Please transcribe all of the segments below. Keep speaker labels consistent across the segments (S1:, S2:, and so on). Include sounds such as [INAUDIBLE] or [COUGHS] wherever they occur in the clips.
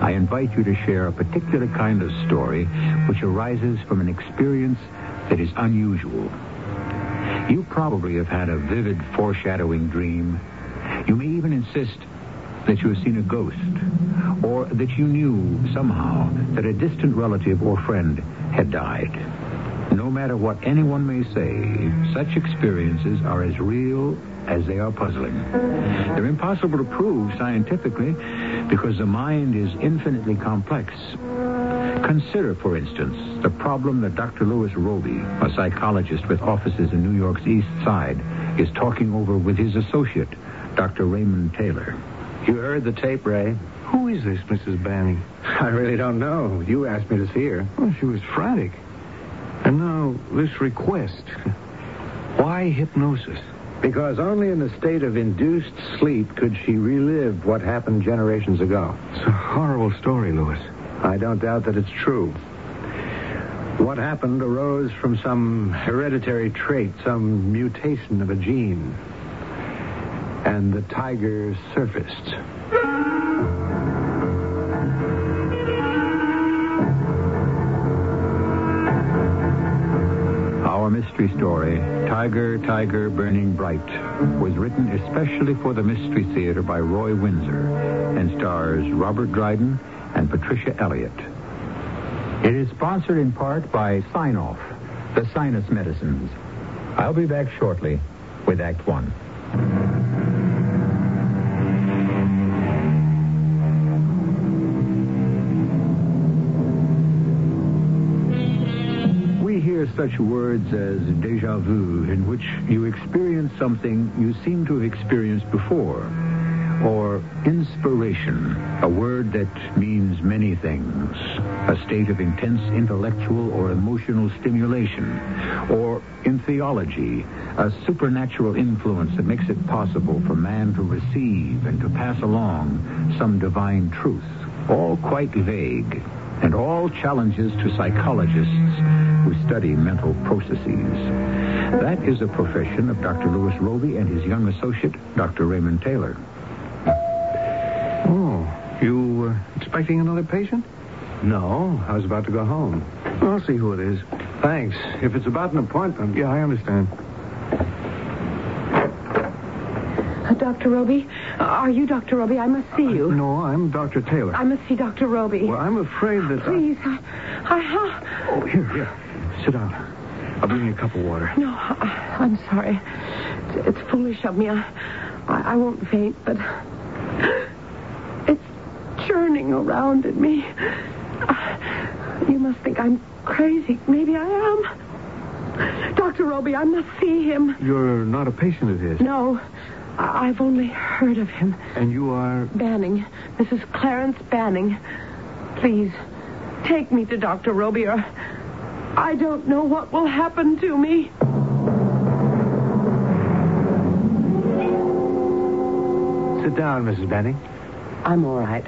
S1: I invite you to share a particular kind of story which arises from an experience that is unusual. You probably have had a vivid foreshadowing dream. You may even insist that you have seen a ghost, or that you knew somehow that a distant relative or friend had died. No matter what anyone may say, such experiences are as real as they are puzzling. They're impossible to prove scientifically because the mind is infinitely complex. Consider, for instance, the problem that Dr. Lewis Roby, a psychologist with offices in New York's East Side, is talking over with his associate, Dr. Raymond Taylor.
S2: You heard the tape, Ray.
S3: Who is this Mrs. Banning? [LAUGHS]
S2: I really don't know. You asked me to see her.
S3: Well, she was frantic. And now, this request. [LAUGHS] Why hypnosis?
S2: Because only in a state of induced sleep could she relive what happened generations ago.
S3: It's a horrible story, Lewis.
S2: I don't doubt that it's true. What happened arose from some hereditary trait, some mutation of a gene. And the tiger surfaced.
S1: Our mystery story, Tiger, Tiger Burning Bright, was written especially for the Mystery Theater by Roy Winsor and stars Robert Dryden and Patricia Elliott. It is sponsored in part by Sine-Off, the sinus medicines. I'll be back shortly with Act One. Such words as deja vu, in which you experience something you seem to have experienced before, or inspiration, a word that means many things, a state of intense intellectual or emotional stimulation, or in theology, a supernatural influence that makes it possible for man to receive and to pass along some divine truth, all quite vague and all challenges to psychologists who study mental processes. That is a profession of Dr. Lewis Roby and his young associate, Dr. Raymond Taylor.
S3: Oh, you uh, expecting another patient?
S2: No, I was about to go home.
S3: I'll see who it is.
S2: Thanks. If it's about an appointment.
S3: Yeah, I understand.
S4: Uh, Uh, Dr. Roby? Uh, Are you Dr. Roby? I must see you.
S3: No, I'm Dr. Taylor.
S4: I must see Dr. Roby.
S3: Well, I'm afraid that. I-
S4: Please. I, I, I,
S3: Oh, here, here. Sit down. I'll bring you a cup of water.
S4: no, I, I'm sorry. It's, it's foolish of me. I, I, I won't faint, but it's churning around in me. You must think I'm crazy. Maybe I am. Dr. Roby, I must see him.
S3: You're not a patient of his.
S4: No, I've only heard of him.
S3: And you are.
S4: Banning. Mrs. Clarence Banning. Please, take me to Dr. Roby or I don't know what will happen to me.
S2: Sit down, Mrs. Benning.
S4: I'm all right.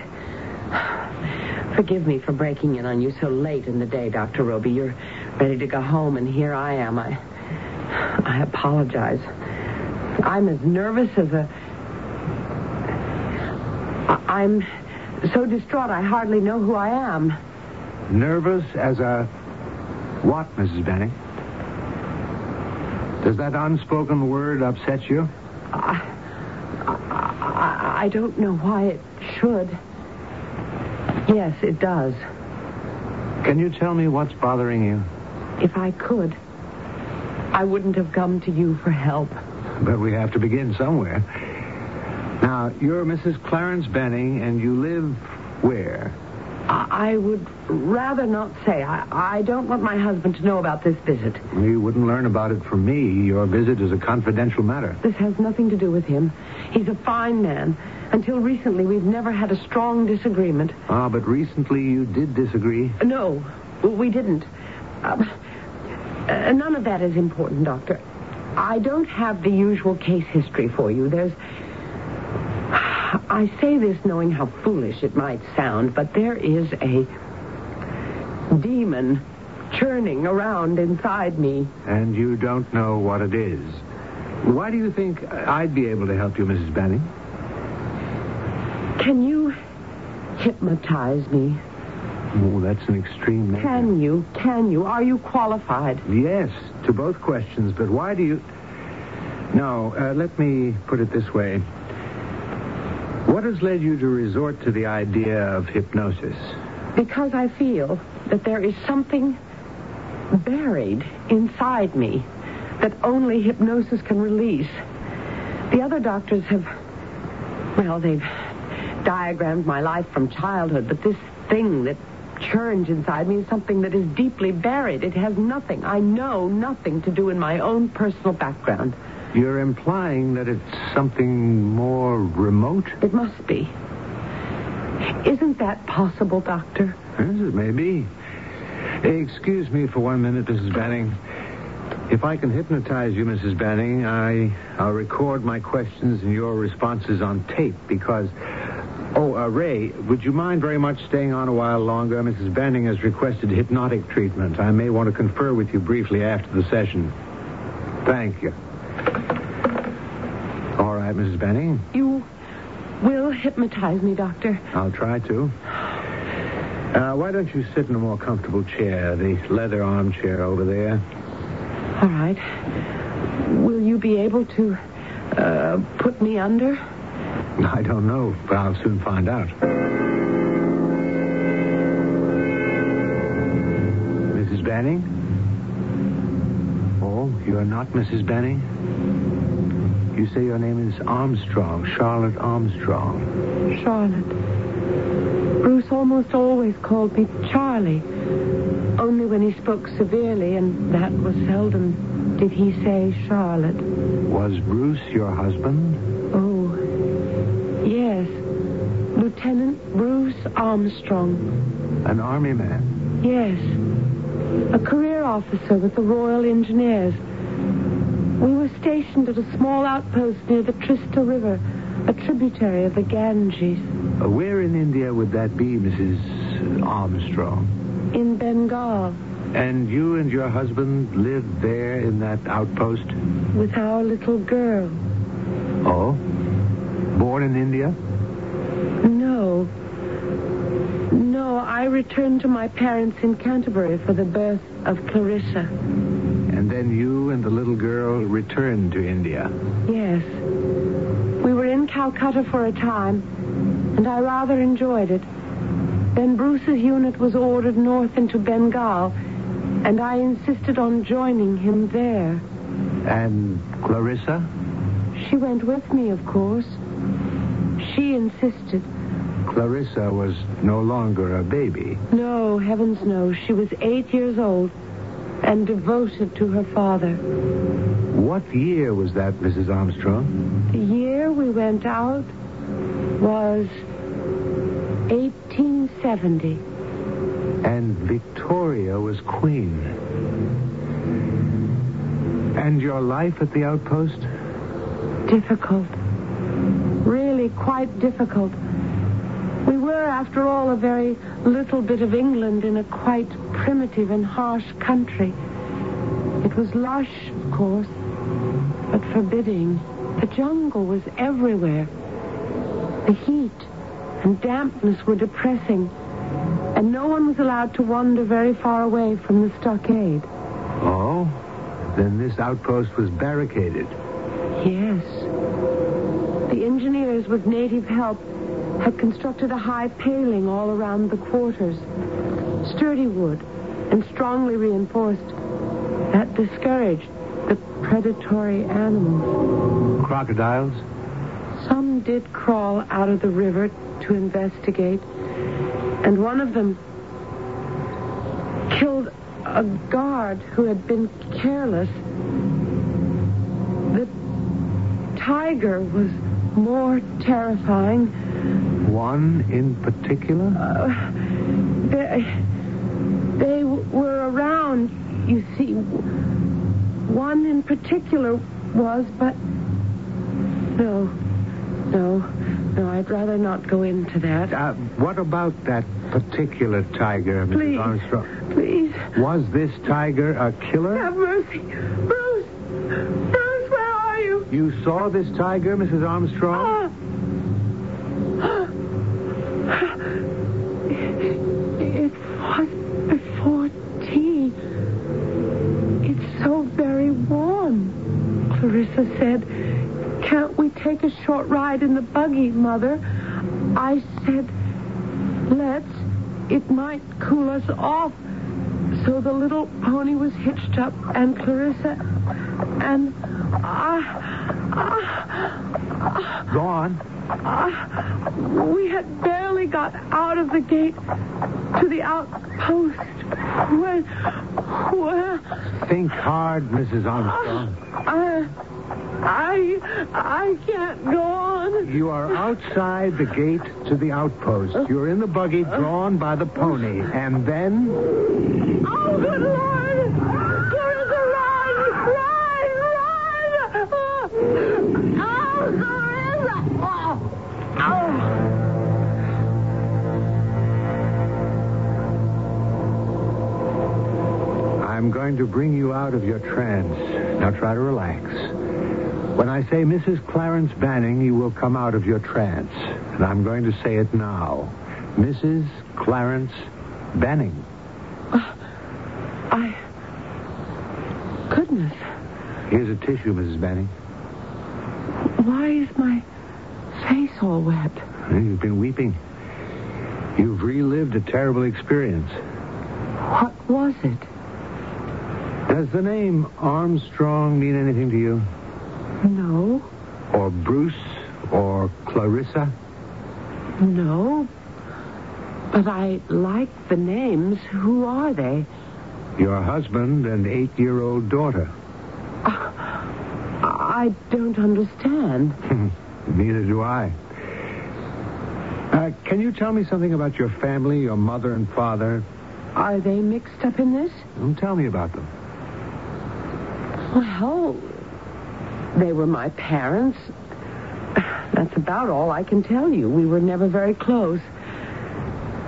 S4: Forgive me for breaking in on you so late in the day, Dr. Roby. You're ready to go home, and here I am. I, I apologize. I'm as nervous as a. I'm so distraught I hardly know who I am.
S2: Nervous as a what, Mrs. Benning? Does that unspoken word upset you?
S4: I, I, I don't know why it should. Yes, it does.
S2: Can you tell me what's bothering you?
S4: If I could, I wouldn't have come to you for help.
S2: But we have to begin somewhere. Now, you're Mrs. Clarence Benning, and you live where?
S4: I, would rather not say. I, I don't want my husband to know about this visit.
S2: You wouldn't learn about it from me. Your visit is a confidential matter.
S4: This has nothing to do with him. He's a fine man. Until recently, we've never had a strong disagreement.
S2: Ah, but recently you did disagree.
S4: No, we didn't. Um, uh, none of that is important, Doctor. I don't have the usual case history for you. There's. I say this knowing how foolish it might sound, but there is a demon churning around inside me.
S2: And you don't know what it is. Why do you think I'd be able to help you, Mrs. Benning?
S4: Can you hypnotize me?
S2: Oh, that's an extreme measure.
S4: Can you? Can you? Are you qualified?
S2: Yes, to both questions, but why do you... No, uh, let me put it this way. What has led you to resort to the idea of hypnosis?
S4: Because I feel that there is something buried inside me that only hypnosis can release. The other doctors have, well, they've diagrammed my life from childhood, but this thing that churns inside me is something that is deeply buried. It has nothing, I know, nothing to do in my own personal background.
S2: You're implying that it's something more remote?
S4: It must be. Isn't that possible, Doctor?
S2: Yes, it may be. Excuse me for one minute, Mrs. Banning. If I can hypnotize you, Mrs. Banning, I, I'll record my questions and your responses on tape because. Oh, uh, Ray, would you mind very much staying on a while longer? Mrs. Banning has requested hypnotic treatment. I may want to confer with you briefly after the session. Thank you. All right, Mrs. Banning.
S4: You will hypnotize me, Doctor.
S2: I'll try to. Uh, why don't you sit in a more comfortable chair, the leather armchair over there?
S4: All right. Will you be able to uh, put me under? [LAUGHS]
S2: I don't know, but I'll soon find out. Mrs. Banning? Oh, you're not Mrs. Banning? You say your name is Armstrong, Charlotte Armstrong.
S4: Charlotte. Bruce almost always called me Charlie. Only when he spoke severely, and that was seldom, did he say Charlotte.
S2: Was Bruce your husband?
S4: Oh, yes. Lieutenant Bruce Armstrong.
S2: An army man?
S4: Yes. A career officer with the Royal Engineers. We were stationed at a small outpost near the Trista River, a tributary of the Ganges.
S2: Uh, where in India would that be, Mrs. Armstrong?
S4: In Bengal,
S2: And you and your husband lived there in that outpost?
S4: with our little girl.
S2: Oh? Born in India?
S4: No. No, I returned to my parents in Canterbury for the birth of Clarissa.
S2: And then you and the little girl returned to India.
S4: Yes. We were in Calcutta for a time, and I rather enjoyed it. Then Bruce's unit was ordered north into Bengal, and I insisted on joining him there.
S2: And Clarissa?
S4: She went with me, of course. She insisted.
S2: Clarissa was no longer a baby.
S4: No, heavens no. She was eight years old and devoted to her father.
S2: What year was that, Mrs. Armstrong?
S4: The year we went out was 1870.
S2: And Victoria was queen. And your life at the outpost?
S4: Difficult. Really quite difficult. We were, after all, a very little bit of England in a quite primitive and harsh country. It was lush, of course, but forbidding. The jungle was everywhere. The heat and dampness were depressing, and no one was allowed to wander very far away from the stockade.
S2: Oh? Then this outpost was barricaded.
S4: Yes. The engineers, with native help, had constructed a high paling all around the quarters. sturdy wood and strongly reinforced. That discouraged the predatory animals.
S2: Crocodiles?
S4: Some did crawl out of the river to investigate, and one of them killed a guard who had been careless. The tiger was more terrifying.
S2: One in particular?
S4: Uh, they, they were around, you see. One in particular was, but no, no, no, I'd rather not go into that.
S2: Uh, what about that particular tiger, Mrs.
S4: Please.
S2: Armstrong?
S4: Please,
S2: Was this tiger a killer?
S4: have mercy. Bruce! Bruce, where are you?
S2: You saw this tiger, Mrs. Armstrong?
S4: Ah! It was before tea. It's so very Clarissa said. Can't we take a short ride in the buggy, Mother? I said, let's. It might cool us off. So the little pony was hitched up, and Clarissa and I. I
S2: Go on.
S4: uh, we had barely got out of the gate to the outpost when, when
S2: Think hard, Mrs. Armstrong.
S4: I, I, I can't go on.
S2: You are outside the gate to the outpost. You're in the buggy drawn by the pony. And then.
S4: Oh, good Lord! Clarissa, run! Run! Run! Oh, oh Clarissa! Oh, oh.
S2: I'm going to bring you out of your trance. Now try to relax. When I say Mrs. Clarence Banning, you will come out of your trance. And I'm going to say it now. Mrs. Clarence Banning.
S4: I. Goodness,
S2: Here's a tissue, Mrs. Banning.
S4: why is my face all wet?
S2: You've been weeping. You've relived a terrible experience.
S4: What was it?
S2: Does the name Armstrong mean anything to you?
S4: No,
S2: Or Bruce? Or Clarissa?
S4: no. But I like the names. Who are they?
S2: Your husband and eight-year-old daughter.
S4: I don't understand. [LAUGHS]
S2: Neither do I. Uh, can you tell me something about your family, your mother and father?
S4: Are they mixed up in this?
S2: Well, tell me about them.
S4: Well, they were my parents. That's about all I can tell you. We were never very close.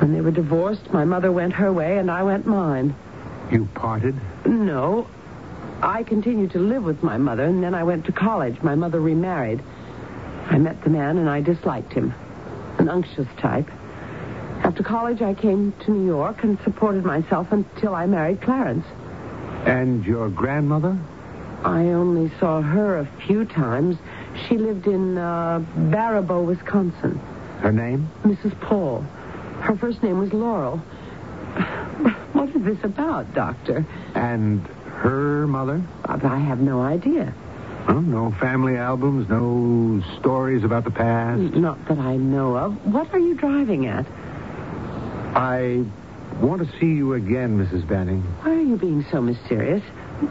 S4: When they were divorced, my mother went her way and I went mine.
S2: You parted?
S4: No. I continued to live with my mother, and then I went to college. My mother remarried. I met the man, and I disliked him. An unctuous type. After college, I came to New York and supported myself until I married Clarence.
S2: And your grandmother?
S4: I only saw her a few times. She lived in uh, Baraboo, Wisconsin.
S2: Her name?
S4: Mrs. Paul. Her first name was Laurel. [SIGHS] What is this about, Doctor?
S2: And her mother?
S4: I have no idea.
S2: Well, no family albums, no stories about the past.
S4: Not that I know of. What are you driving at?
S2: I want to see you again, Mrs. Banning.
S4: Why are you being so mysterious?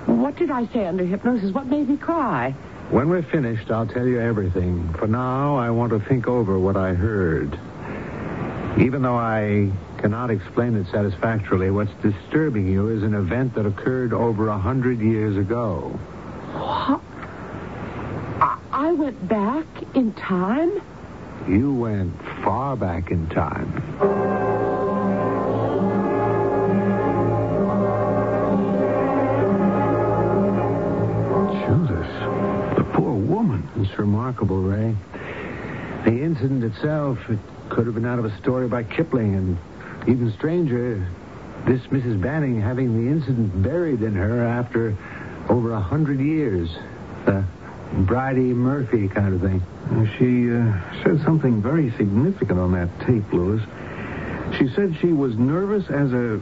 S4: What did I say under hypnosis? What made me cry?
S2: When we're finished, I'll tell you everything. For now, I want to think over what I heard. Even though I cannot explain it satisfactorily, what's disturbing you is an event that occurred over a hundred years ago.
S4: What? I, I went back in time?
S2: You went far back in time. It's remarkable, Ray. The incident itself, it could have been out of a story by Kipling, and even stranger, this Mrs. Banning having the incident buried in her after over a hundred years. The Bridey Murphy kind of thing.
S3: She uh, said something very significant on that tape, Lewis. She said she was nervous as a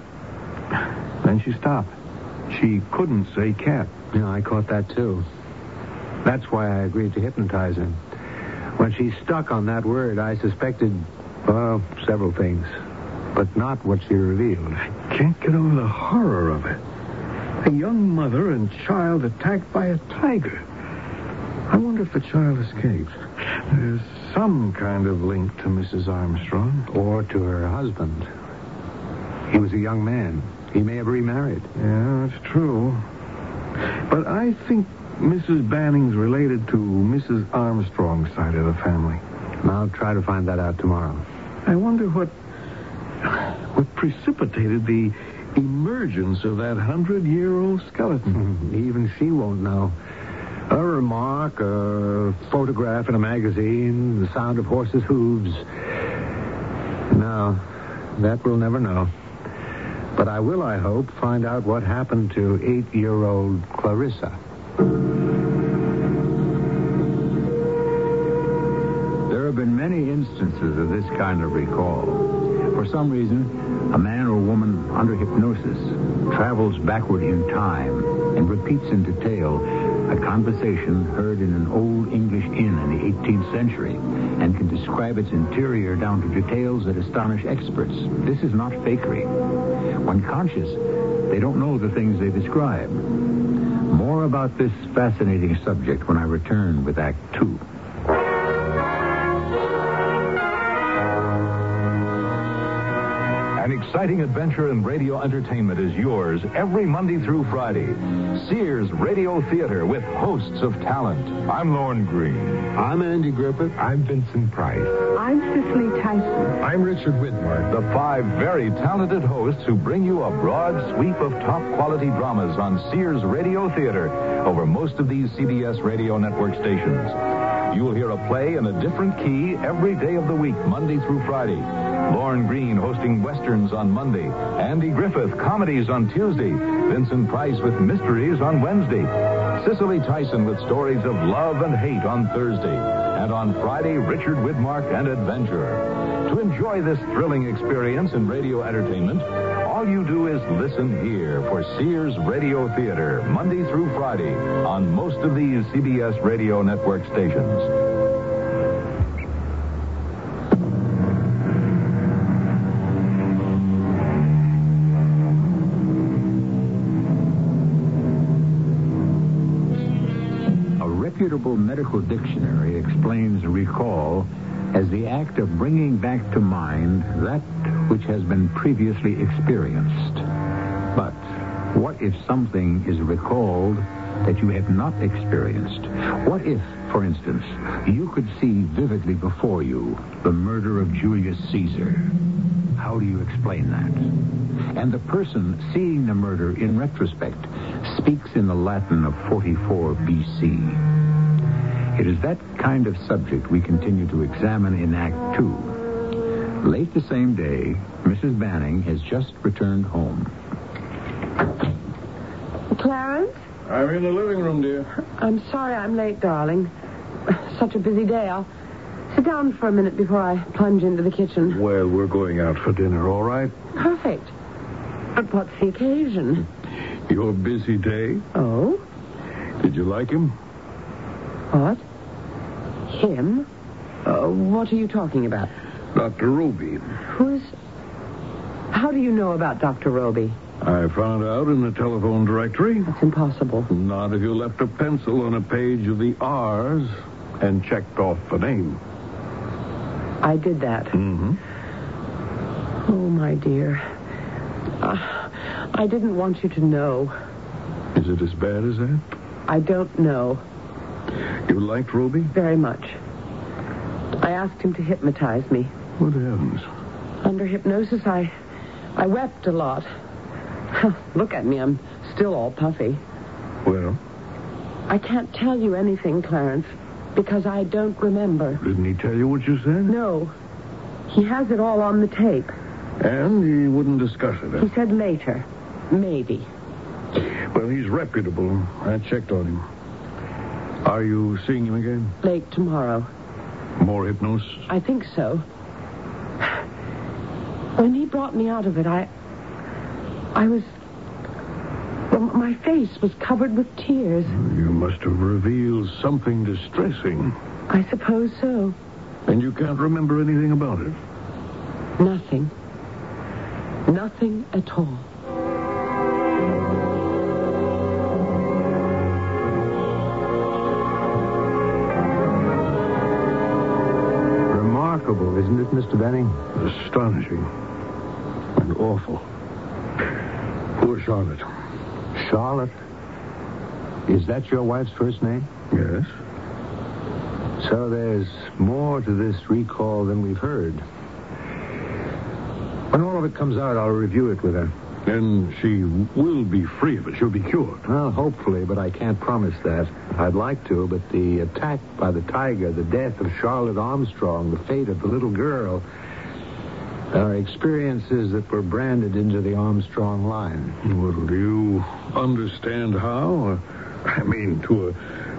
S3: [SIGHS] Then she stopped. She couldn't say cat.
S2: Yeah, I caught that too. That's why I agreed to hypnotize him. When she stuck on that word, I suspected, well, several things. But not what she revealed.
S3: I can't get over the horror of it. A young mother and child attacked by a tiger. I wonder if the child escaped. There's some kind of link to Mrs. Armstrong.
S2: Or to her husband. He was a young man. He may have remarried.
S3: Yeah, that's true. But I think Mrs. Banning's related to Mrs. Armstrong's side of the family.
S2: I'll try to find that out tomorrow.
S3: I wonder what what precipitated the emergence of that hundred-year-old skeleton. [LAUGHS]
S2: Even she won't know. A remark, a photograph in a magazine, the sound of horses' hooves. No, that we'll never know. But I will, I hope, find out what happened to eight-year-old Clarissa.
S1: There have been many instances of this kind of recall. For some reason, a man or woman under hypnosis travels backward in time and repeats in detail a conversation heard in an old English inn in the 18th century and can describe its interior down to details that astonish experts. This is not fakery. When conscious, they don't know the things they describe. More about this fascinating subject when I return with Act Two.
S5: Exciting adventure in radio entertainment is yours every Monday through Friday. Sears Radio Theater with hosts of talent. I'm Lorne Greene.
S3: I'm Andy Griffith. I'm Vincent Price.
S4: I'm Cicely Tyson.
S3: I'm Richard Widmark.
S5: The five very talented hosts who bring you a broad sweep of top quality dramas on Sears Radio Theater over most of these CBS radio network stations. You'll hear a play in a different key every day of the week, Monday through Friday. Lorne Greene hosting westerns on Monday, Andy Griffith comedies on Tuesday, Vincent Price with mysteries on Wednesday, Cicely Tyson with stories of love and hate on Thursday, and on Friday, Richard Widmark and adventure. To enjoy this thrilling experience in radio entertainment, all you do is listen here for Sears Radio Theater, Monday through Friday, on most of these CBS radio network stations.
S1: A reputable medical dictionary explains recall as the act of bringing back to mind that which has been previously experienced. But what if something is recalled that you have not experienced? What if, for instance, you could see vividly before you the murder of Julius Caesar? How do you explain that? And the person seeing the murder in retrospect speaks in the Latin of 44 BC. It is that kind of subject we continue to examine in Act Two. Late the same day, Mrs. Banning has just returned home.
S4: Clarence?
S3: I'm in the living room, dear.
S4: I'm sorry I'm late, darling. [SIGHS] Such a busy day. I'll sit down for a minute before I plunge into the kitchen.
S3: Well, we're going out for dinner, all right?
S4: Perfect. But what's the occasion?
S3: Your busy day.
S4: Oh?
S3: Did you like him?
S4: What? Him? Uh, what are you talking about?
S3: Dr. Ruby.
S4: Who's. How do you know about Dr. Roby?
S3: I found out in the telephone directory.
S4: That's impossible.
S3: Not if you left a pencil on a page of the R's and checked off the name.
S4: I did that.
S3: Mm-hmm.
S4: Oh, my dear. Uh, I didn't want you to know.
S3: Is it as bad as that?
S4: I don't know
S3: You liked Ruby?
S4: very much. I asked him to hypnotize me.
S3: What heavens?
S4: Under hypnosis, I, I wept a lot. [LAUGHS] Look at me, I'm still all puffy.
S3: Well,
S4: I can't tell you anything, Clarence, because I don't remember.
S3: didn't he tell you what you said?
S4: No. He has it all on the tape.
S3: And he wouldn't discuss it. huh?
S4: He said later. Maybe.
S3: Well, he's reputable. I checked on him. Are you seeing him again?
S4: Late tomorrow.
S3: More hypnosis?
S4: I think so. When he brought me out of it, I. I was. Well, my face was covered with tears.
S3: Oh, you must have revealed something distressing.
S4: I suppose so.
S3: And you can't remember anything about it?
S4: Nothing. Nothing at all.
S2: Remarkable, isn't it, Mr. Benning?
S3: Astonishing. Awful. Poor Charlotte.
S2: Charlotte. Is that your wife's first name?
S3: Yes?
S2: So there's more to this recall than we've heard. When all of it comes out, I'll review it with her.
S3: Then she will be free of it. She'll be cured.
S2: Well, hopefully, but I can't promise that. I'd like to, but the attack by the tiger, the death of Charlotte Armstrong, the fate of the little girl, are experiences that were branded into the Armstrong line.
S3: Well, do you understand how? Uh, I mean, to a,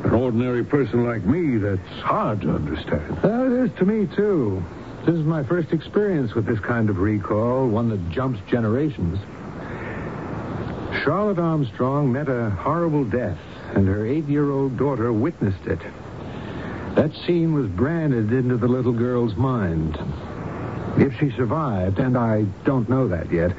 S3: an ordinary person like me, that's hard to understand.
S2: Well, it is to me, too. This is my first experience with this kind of recall, one that jumps generations. Charlotte Armstrong met a horrible death, and her eight-year-old daughter witnessed it. That scene was branded into the little girl's mind. If she survived, and I don't know that yet,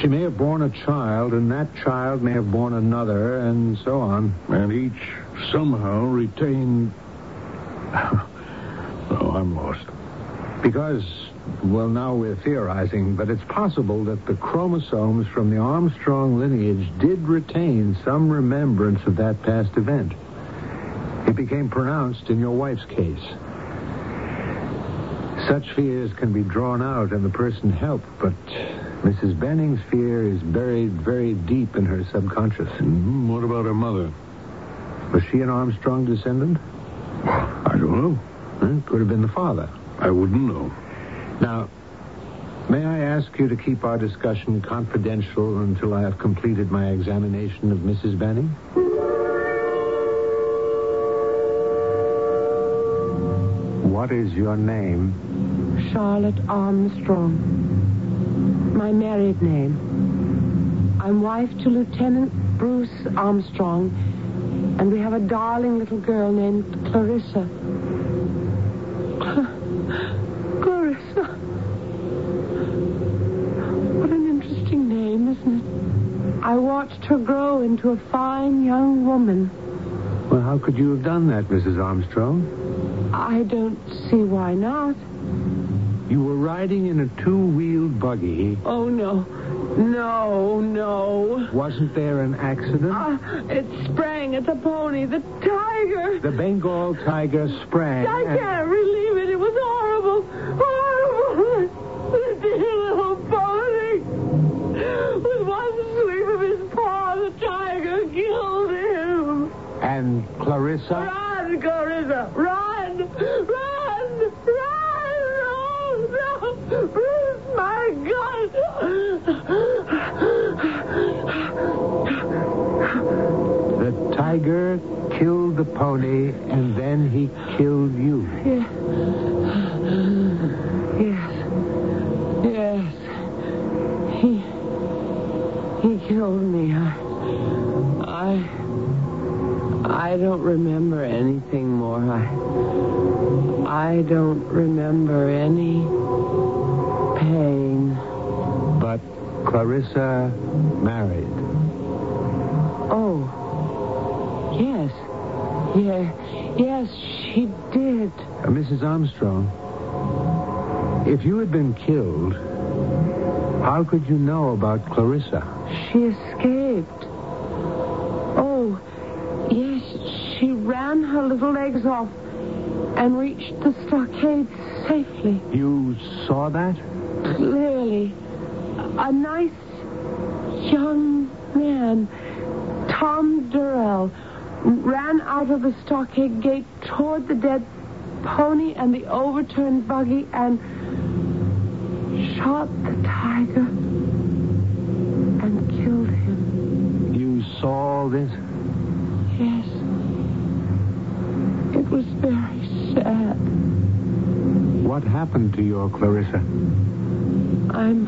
S2: she may have borne a child, and that child may have borne another, and so on.
S3: And each somehow retained. [LAUGHS] oh, I'm lost.
S2: Because, well, now we're theorizing, but it's possible that the chromosomes from the Armstrong lineage did retain some remembrance of that past event. It became pronounced in your wife's case. Such fears can be drawn out and the person helped, but Mrs. Benning's fear is buried very deep in her subconscious.
S3: Mm, what about her mother?
S2: Was she an Armstrong descendant?
S3: I don't know.
S2: Hmm, Could have been the father.
S3: I wouldn't know.
S2: Now, may I ask you to keep our discussion confidential until I have completed my examination of Mrs. Benning? What is your name?
S4: Charlotte Armstrong. My married name. I'm wife to Lieutenant Bruce Armstrong, and we have a darling little girl named Clarissa. [LAUGHS] Clarissa. What an interesting name, isn't it? I watched her grow into a fine young woman.
S2: Well, how could you have done that, Mrs. Armstrong?
S4: I don't see why not.
S2: You were riding in a two-wheeled buggy.
S4: Oh, no. No, no.
S2: Wasn't there an accident?
S4: Ah, it sprang at the pony, the tiger.
S2: The Bengal tiger sprang.
S4: I
S2: and-
S4: can't relieve it. It was horrible. Horrible. [LAUGHS] The dear little pony. With one sweep of his paw, the tiger killed him.
S2: And Clarissa?
S4: Run, Clarissa. Run.
S2: Tiger killed the pony, and then he killed you.
S4: Yes. Yes. Yes. He. He killed me. I. I. I don't remember anything more. I. I don't remember any pain.
S2: But Clarissa married.
S4: Yeah. Yes, she did.
S2: Uh, Mrs. Armstrong, if you had been killed, how could you know about Clarissa?
S4: She escaped. Oh, yes, she ran her little legs off and reached the stockade safely.
S2: You saw that?
S4: Clearly. A nice young man, Tom Durrell, ran out of the stockade gate toward the dead pony and the overturned buggy and shot the tiger and killed him.
S2: You saw this?
S4: Yes. It was very sad.
S2: What happened to your Clarissa?
S4: I'm.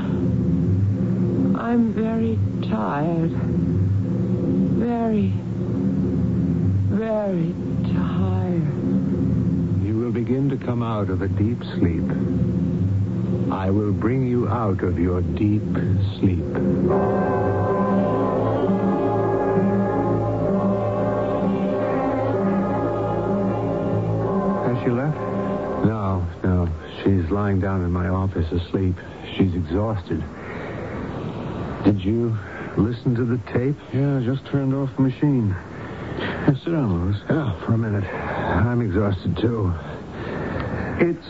S4: I'm very tired. Very, very tired.
S2: You will begin to come out of a deep sleep. I will bring you out of your deep sleep.
S3: Has she left?
S2: No, no. She's lying down in my office asleep. She's exhausted. Did you listen to the tape?
S3: Yeah, I just turned off the machine. Yeah, sit down, Lewis.
S2: Oh, for a minute. I'm exhausted, too.
S3: It's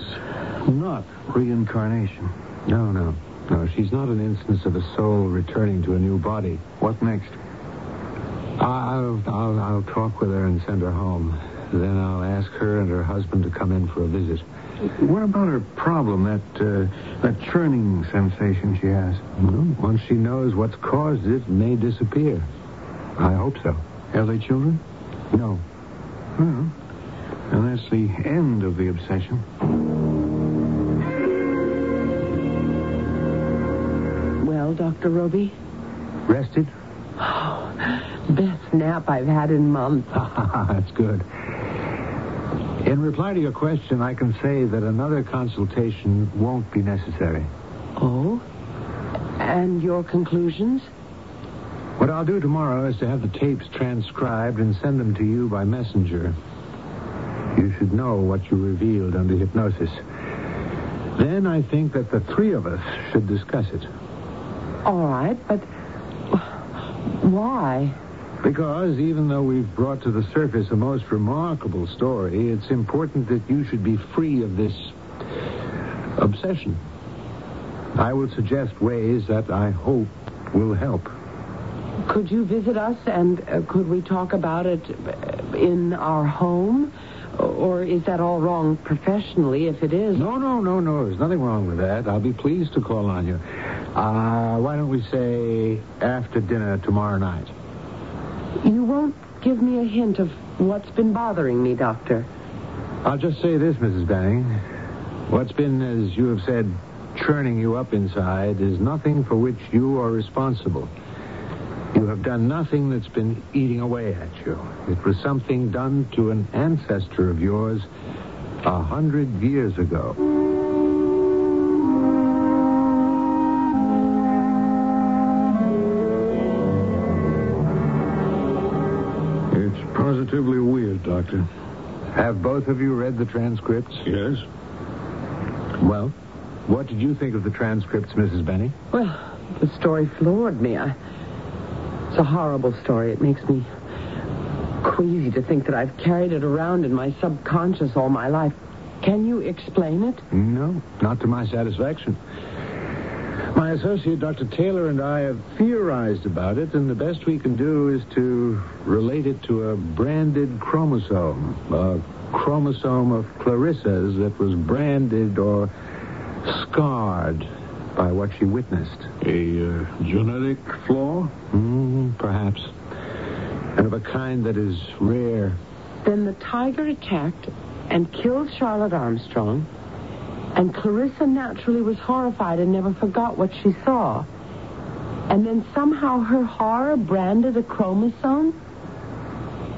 S3: not reincarnation.
S2: No, no. No, she's not an instance of a soul returning to a new body.
S3: What next?
S2: I'll, I'll, I'll talk with her and send her home. Then I'll ask her and her husband to come in for a visit.
S3: What about her problem, that uh, that churning sensation she has?
S2: Well, once she knows what's caused it, it may disappear. I hope so.
S3: Have they children?
S2: No.
S3: Well, and that's the end of the obsession.
S4: Well, Dr. Roby?
S2: Rested?
S4: Oh, best nap I've had in months. [LAUGHS]
S2: That's good. In reply to your question, I can say that another consultation won't be necessary.
S4: Oh? And your conclusions?
S2: What I'll do tomorrow is to have the tapes transcribed and send them to you by messenger. You should know what you revealed under hypnosis. Then I think that the three of us should discuss it.
S4: All right, but why?
S2: Because even though we've brought to the surface a most remarkable story, it's important that you should be free of this obsession. I will suggest ways that I hope will help.
S4: Could you visit us and uh, could we talk about it uh, in our home? Or is that all wrong professionally if it is?
S2: No, no, no, no. There's nothing wrong with that. I'll be pleased to call on you. Uh, why don't we say after dinner tomorrow night?
S4: You won't give me a hint of what's been bothering me, Doctor.
S2: I'll just say this, Mrs. Banning. What's been, as you have said, churning you up inside is nothing for which you are responsible. You have done nothing that's been eating away at you. It was something done to an ancestor of yours a hundred years ago.
S3: It's positively weird, Doctor.
S2: Have both of you read the transcripts?
S3: Yes?
S2: Well, what did you think of the transcripts, Mrs. Benny?
S4: Well, the story floored me. I, it's a horrible story. It makes me queasy to think that I've carried it around in my subconscious all my life. Can you explain it?
S2: No, not to my satisfaction. My associate, Dr. Taylor, and I have theorized about it, and the best we can do is to relate it to a branded chromosome, a chromosome of Clarissa's that was branded or scarred by what she witnessed.
S3: A uh, genetic flaw?
S2: Mm, perhaps. And of a kind that is rare.
S4: Then the tiger attacked and killed Charlotte Armstrong, and Clarissa naturally was horrified and never forgot what she saw. And then somehow her horror branded a chromosome?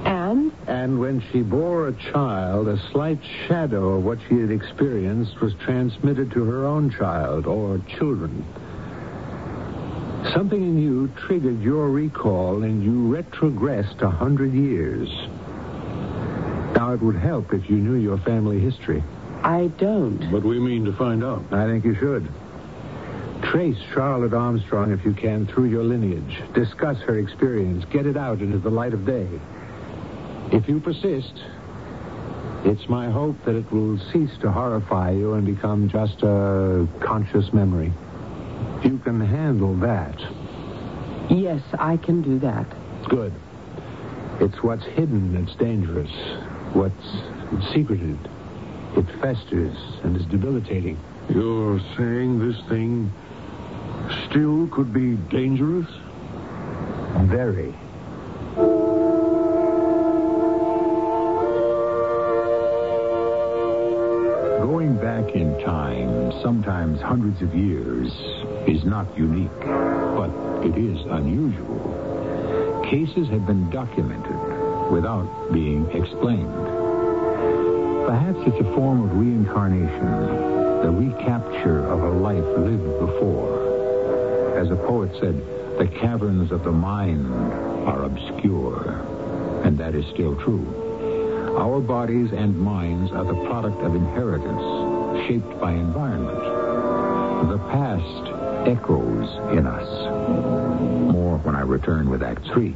S4: And?
S2: And when she bore a child, a slight shadow of what she had experienced was transmitted to her own child or children. Something in you triggered your recall and you retrogressed a hundred years. Now, it would help if you knew your family history.
S4: I don't.
S3: But we mean to find out.
S2: I think you should. Trace Charlotte Armstrong, if you can, through your lineage. Discuss her experience. Get it out into the light of day. If you persist, it's my hope that it will cease to horrify you and become just a conscious memory. You can handle that.
S4: Yes, I can do that.
S2: Good. It's what's hidden that's dangerous. What's secreted. It festers and is debilitating.
S3: You're saying this thing still could be dangerous?
S2: Very.
S1: Sometimes hundreds of years, is not unique. But It is unusual. Cases have been documented without being explained. Perhaps it's a form of reincarnation, the recapture of a life lived before. As a poet said, the caverns of the mind are obscure. And that is still true. Our bodies and minds are the product of inheritance, shaped by environment. The past echoes in us. More when I return with Act Three.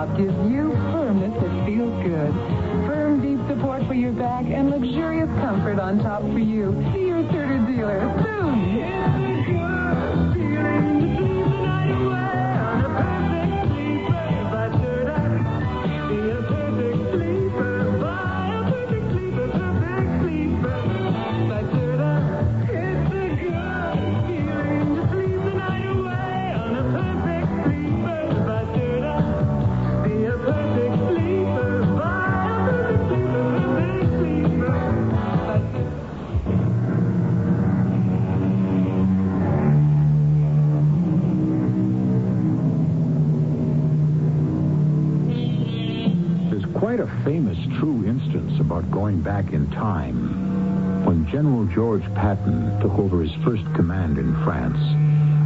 S6: Gives you firmness that feels good. Firm, deep support for your back and luxurious comfort on top for you. See your Serta dealer soon.
S1: Famous true instance about going back in time. When General George Patton took over his first command in France,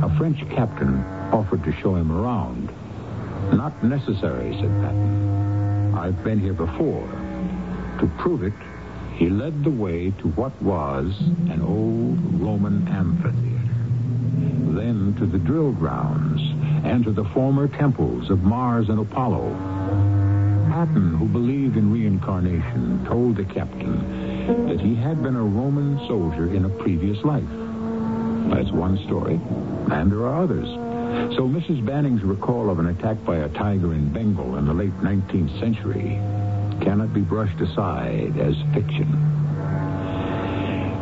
S1: a French captain offered to show him around. Not necessary, said Patton. I've been here before. To prove it, he led the way to what was an old Roman amphitheater. Then to the drill grounds and to the former temples of Mars and Apollo. Patton, who believed in reincarnation, told the captain that he had been a Roman soldier in a previous life. That's one story, and there are others. So Mrs. Banning's recall of an attack by a tiger in Bengal in the late 19th century cannot be brushed aside as fiction.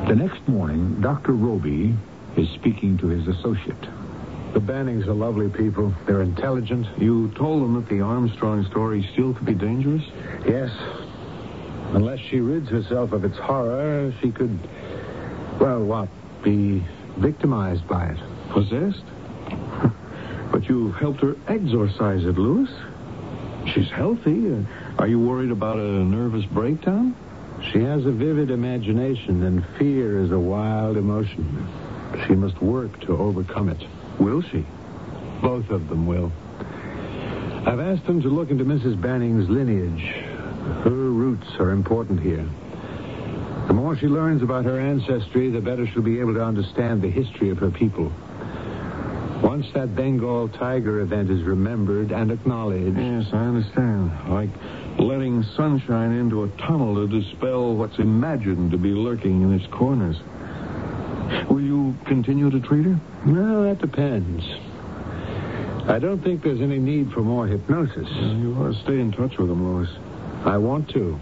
S1: The next morning, Dr. Roby is speaking to his associate.
S2: The Bannings are lovely people. They're intelligent.
S3: You told them that the Armstrong story still could be dangerous?
S2: Yes. Unless she rids herself of its horror, she could, well, what, be victimized by it.
S3: Possessed? [LAUGHS] but you helped her exorcise it, Lewis. She's healthy. Uh, are you worried about a nervous breakdown?
S2: She has a vivid imagination, and fear is a wild emotion. She must work to overcome it.
S3: Will she?
S2: Both of them will. I've asked them to look into Mrs. Banning's lineage. Her roots are important here. The more she learns about her ancestry, the better she'll be able to understand the history of her people. Once that Bengal tiger event is remembered and acknowledged.
S3: Yes, I understand. Like letting sunshine into a tunnel to dispel what's imagined to be lurking in its corners. Will you continue to treat her?
S2: Well, that depends. I don't think there's any need for more hypnosis.
S3: You ought to stay in touch with them, Lewis.
S2: I want to.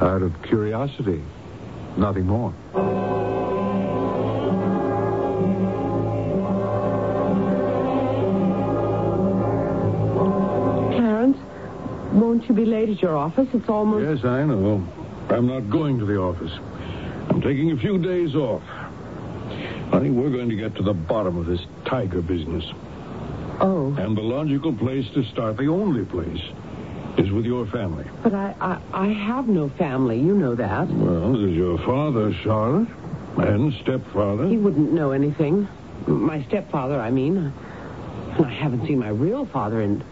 S2: Out of curiosity. Nothing more.
S4: Clarence, won't you be late at your office? It's almost.
S3: Yes, I know. I'm not going to the office. I'm taking a few days off. Honey, we're going to get to the bottom of this tiger business.
S4: Oh,
S3: And the logical place to start, the only place, is with your family.
S4: but I, I, I have no family. You know that.
S3: Well, there's your father, Charlotte, and stepfather.
S4: He wouldn't know anything. My stepfather, I mean. I haven't seen my real father in,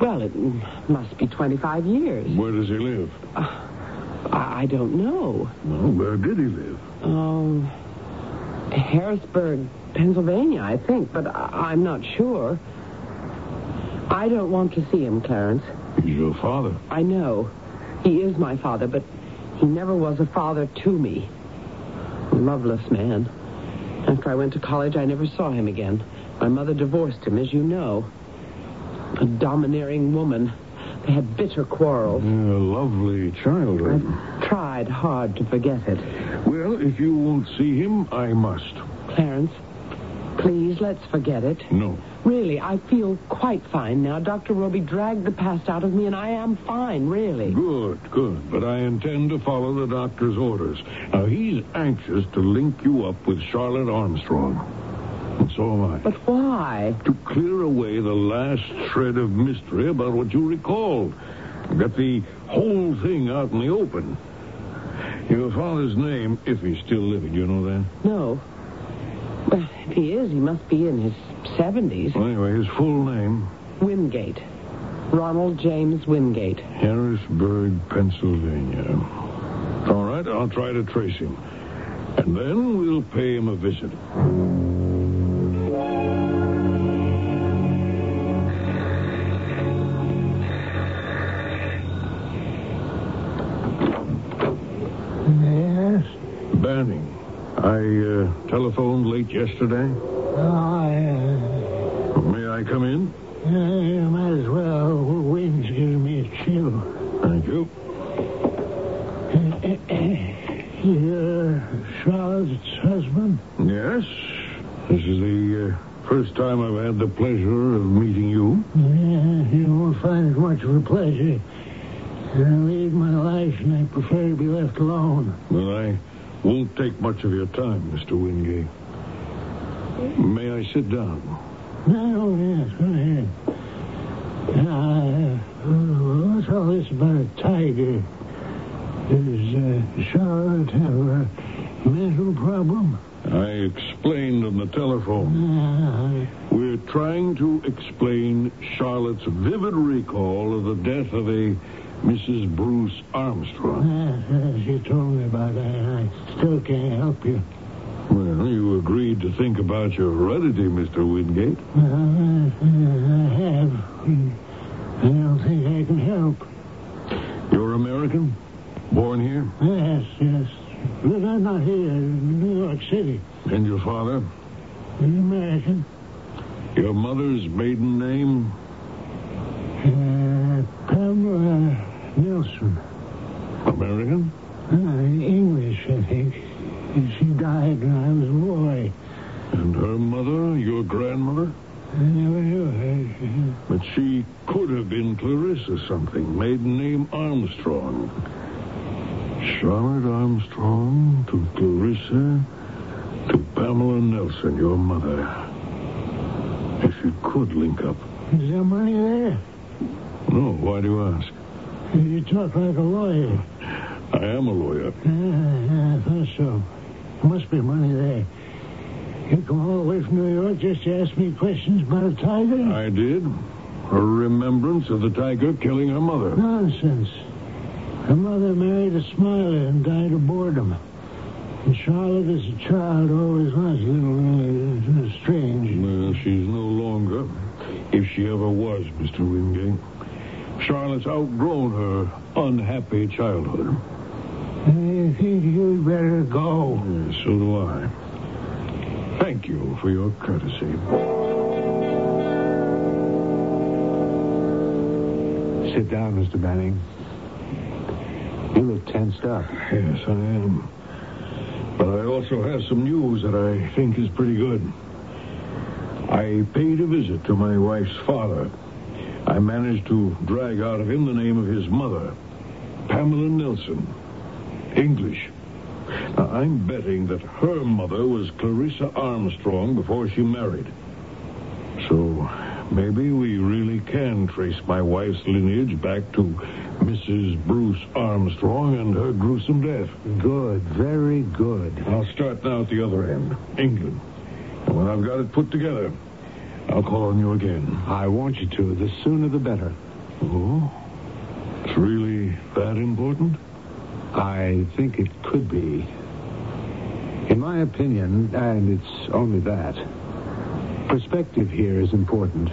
S4: well, it must be 25 years.
S3: Where does he live?
S4: I, I don't know.
S3: Well, where did he live?
S4: Um, Harrisburg, Pennsylvania, I think, but I, I'm not sure. I don't want to see him, Clarence.
S3: He's your father.
S4: I know. He is my father, but he never was a father to me. A loveless man. After I went to college, I never saw him again. My mother divorced him, as you know. A domineering woman. They had bitter quarrels.
S3: A lovely childhood.
S4: I've tried hard to forget it.
S3: Well, if you won't see him, I must.
S4: Clarence, please, let's forget it.
S3: No.
S4: Really, I feel quite fine now. Dr. Roby dragged the past out of me, and I am fine, really.
S3: Good, good. But I intend to follow the doctor's orders. Now, he's anxious to link you up with Charlotte Armstrong. So am I.
S4: But why?
S3: To clear away the last shred of mystery about what you recalled. Get the whole thing out in the open. Your father's name, if he's still living, you know that?
S4: No. Well, if he is, he must be in his 70s.
S3: Well, anyway, his full name,
S4: Wingate. Ronald James Wingate.
S3: Harrisburg, Pennsylvania. All right, I'll try to trace him. And then we'll pay him a visit. I uh, telephoned late yesterday.
S7: Oh, yeah.
S3: May I come in?
S7: Uh, you might as well. The Wind's giving me a chill.
S3: Thank you. [COUGHS]
S7: You're Charlotte's husband?
S3: Yes, this is the uh, first time I've had the pleasure of meeting you.
S7: Yeah, you won't find it much of a pleasure. I lead my life, and I prefer to be left alone.
S3: But I won't take much of your time, Mr. Wingate. May I sit down?
S7: No, yes, go ahead. Uh, what's all this about a tiger? Does uh, Charlotte have a mental problem?
S3: I explained on the telephone.
S7: Uh,
S3: We're trying to explain Charlotte's vivid recall of the death of a Mrs. Bruce Armstrong.
S7: uh, she told me about that. I still can't help you.
S3: Well, you agreed to think about your heredity, Mr. Wingate.
S7: Uh, I have. I don't think I can help.
S3: You're American? Born here?
S7: Yes, yes. But I'm not here in New York City.
S3: And your father?
S7: An American.
S3: Your mother's maiden name?
S7: Uh, Pamela Nelson.
S3: American?
S7: Uh, English, I think. She died when I was a boy.
S3: And her mother, your grandmother?
S7: I never knew her.
S3: But she could have been Clarissa something. Maiden name Armstrong. Charlotte Armstrong to Clarissa to Pamela Nelson, your mother. If you could link up.
S7: Is there money there?
S3: No, why do you ask?
S7: You talk like a lawyer.
S3: I am a lawyer.
S7: Uh, I thought so. There must be money there. You come all the way from New York just to ask me questions about a tiger?
S3: I did. A remembrance of the tiger killing her mother.
S7: Nonsense. Her mother married a smiler and died of boredom. And Charlotte, as a child, always was a little uh, strange.
S3: Well, she's no longer. If she ever was, Mr. Wingate. Charlotte's outgrown her unhappy childhood.
S7: I think you'd better go.
S3: Yes, so do I. Thank you for your courtesy.
S2: Sit down, Mr. Banning. You look tensed up.
S3: Yes, I am. But I also have some news that I think is pretty good. I paid a visit to my wife's father. I managed to drag out of him the name of his mother, Pamela Nelson. English. Now, I'm betting that her mother was Clarissa Armstrong before she married. So maybe we really can trace my wife's lineage back to Mrs. Bruce Armstrong and her gruesome death.
S2: Good, very good.
S3: I'll start now at the other end, England. And when I've got it put together, I'll call on you again.
S2: I want you to. The sooner the better.
S3: Oh? It's really that important?
S2: I think it could be. In my opinion, and it's only that, perspective here is important.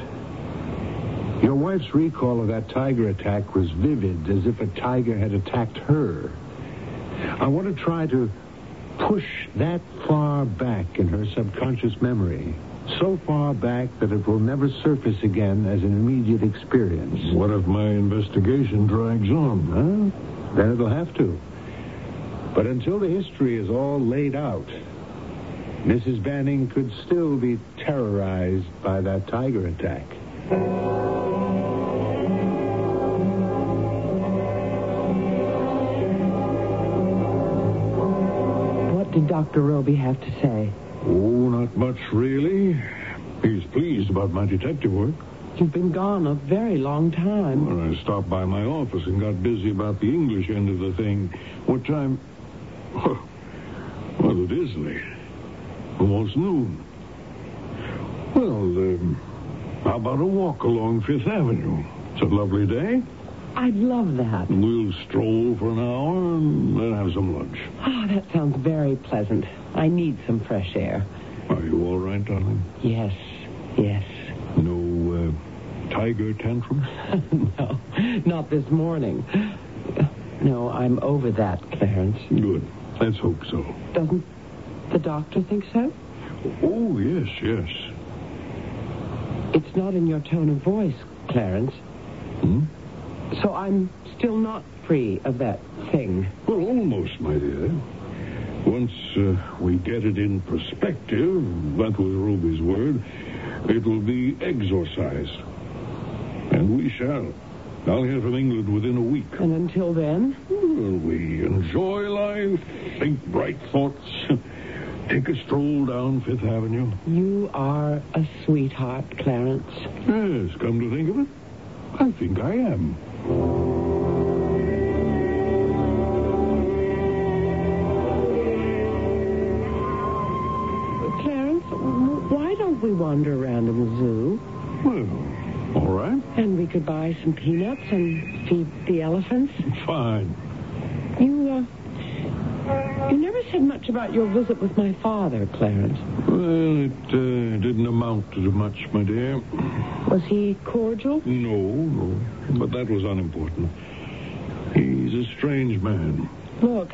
S2: Your wife's recall of that tiger attack was vivid, as if a tiger had attacked her. I want to try to push that far back in her subconscious memory so far back that it will never surface again as an immediate experience.
S3: What if my investigation drags on?
S2: Huh? Then it'll have to. But until the history is all laid out, Mrs. Banning could still be terrorized by that tiger attack.
S4: What did Dr. Roby have to say?
S3: Oh, not much, really. He's pleased about my detective work.
S4: You've been gone a very long time.
S3: Well, I stopped by my office and got busy about the English end of the thing. What time? [LAUGHS] Well, it is late. Almost noon. Well, um, how about a walk along Fifth Avenue? It's a lovely day.
S4: I'd love that.
S3: We'll stroll for an hour and then have some lunch.
S4: Oh, that sounds very pleasant. I need some fresh air.
S3: Are you all right, darling?
S4: Yes, yes.
S3: No uh, tiger tantrums? [LAUGHS]
S4: no, not this morning. No, I'm over that, Clarence.
S3: Good. Let's hope so.
S4: Doesn't the doctor think so?
S3: Oh, yes, yes.
S4: It's not in your tone of voice, Clarence.
S3: Hmm?
S4: So I'm still not free of that thing.
S3: Well, almost, my dear. Once uh, we get it in perspective, that was Roby's word, it will be exorcised. And we shall. I'll hear from England within a week.
S4: And until then?
S3: Well, we enjoy life, think bright thoughts, [LAUGHS] take a stroll down Fifth Avenue.
S4: You are a sweetheart, Clarence.
S3: Yes, come to think of it, I think I am.
S4: We wander around in the zoo?
S3: Well, all right.
S4: And we could buy some peanuts and feed the elephants.
S3: Fine.
S4: You, uh, you never said much about your visit with my father, Clarence.
S3: Well, it uh, didn't amount to much, my dear.
S4: Was he cordial?
S3: No, no. But that was unimportant. He's a strange man.
S4: Look,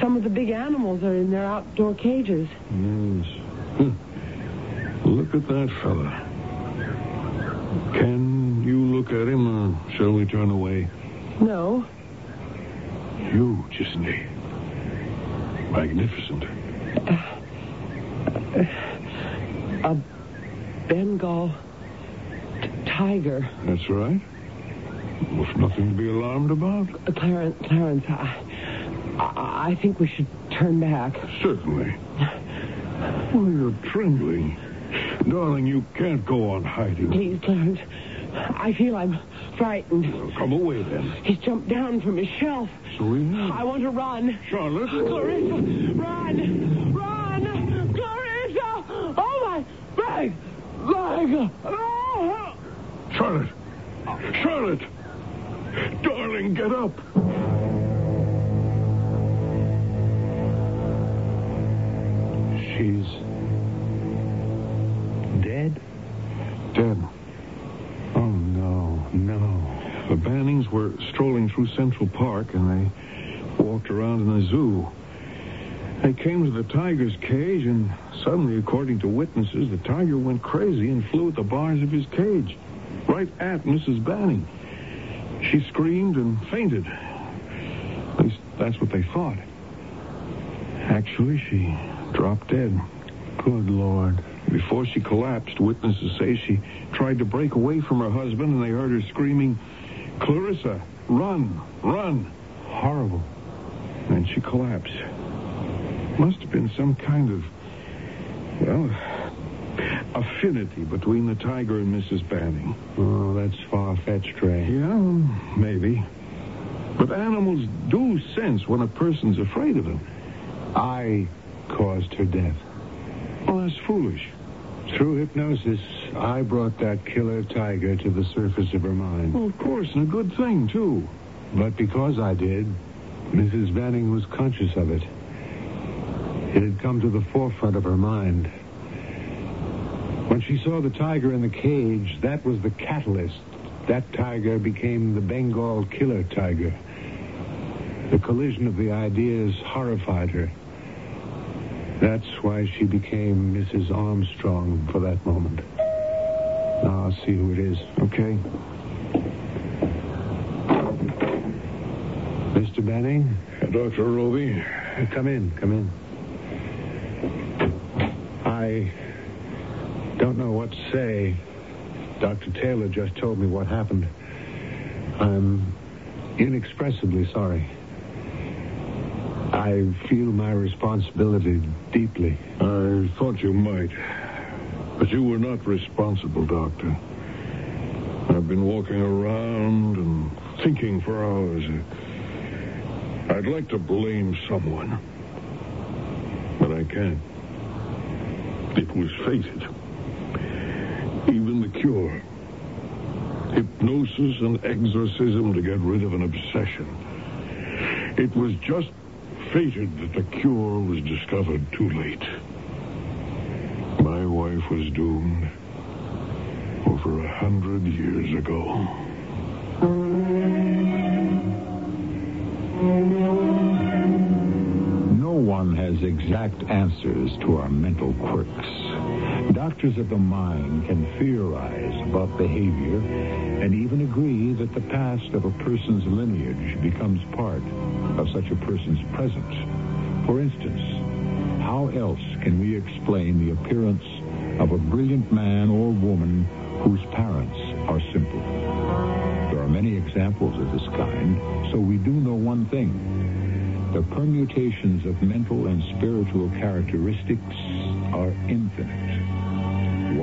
S4: some of the big animals are in their outdoor cages.
S3: Yes. Look at that fella. Can you look at him, or shall we turn away?
S4: No,
S3: Huge, isn't he? Magnificent.
S4: a Bengal t- tiger.
S3: That's right. With nothing to be alarmed about?
S4: Uh, Clarence, Clarence, I, I, I think we should turn back.
S3: Certainly. Oh, you're trembling. Darling, you can't go on hiding.
S4: Please, Clarence. I feel I'm frightened.
S3: Come away, then.
S4: He's jumped down from his shelf.
S3: Has.
S4: I want to run.
S3: Charlotte?
S4: Clarissa, run! Run! Clarissa! Oh, my leg! Leg! Oh!
S3: Charlotte! Charlotte! Darling, get up!
S2: She's
S3: Bannings were strolling through Central Park and they walked around in the zoo. They came to the tiger's cage, and suddenly, according to witnesses, the tiger went crazy and flew at the bars of his cage, right at Mrs. Banning. She screamed and fainted. At least that's what they thought. Actually, she dropped dead.
S2: Good Lord.
S3: Before she collapsed, witnesses say she tried to break away from her husband, and they heard her screaming, Clarissa, run, run.
S2: Horrible.
S3: And she collapsed. Must have been some kind of, well, affinity between the tiger and Mrs. Banning.
S2: Oh, that's far-fetched, Ray.
S3: Yeah, maybe. But animals do sense when a person's afraid of them.
S2: I caused her death.
S3: Well, that's foolish.
S2: Through hypnosis, I brought that killer tiger to the surface of her mind.
S3: Well, of course, and a good thing, too.
S2: But because I did, Mrs. Banning was conscious of it. It had come to the forefront of her mind. When she saw the tiger in the cage, that was the catalyst. That tiger became the Bengal killer tiger. The collision of the ideas horrified her. That's why she became Mrs. Armstrong for that moment. Now I'll see who it is.
S3: Okay.
S2: Mr. Banning?
S3: Uh, Dr. Roby?
S2: Come in, come in. I don't know what to say. Dr. Taylor just told me what happened. I'm inexpressibly sorry. I feel my responsibility deeply.
S3: I thought you might. But you were not responsible, Doctor. I've been walking around and thinking for hours. I'd like to blame someone. But I can't. It was fated. Even the cure. Hypnosis and exorcism to get rid of an obsession. It was just fated that the cure was discovered too late. My wife was doomed over a hundred years ago.
S1: No one has exact answers to our mental quirks. Doctors of the mind can theorize about behavior and even agree that the past of a person's lineage becomes part of such a person's present. For instance, how else can we explain the appearance of a brilliant man or woman whose parents are simple? There are many examples of this kind, so we do know one thing. The permutations of mental and spiritual characteristics are infinite.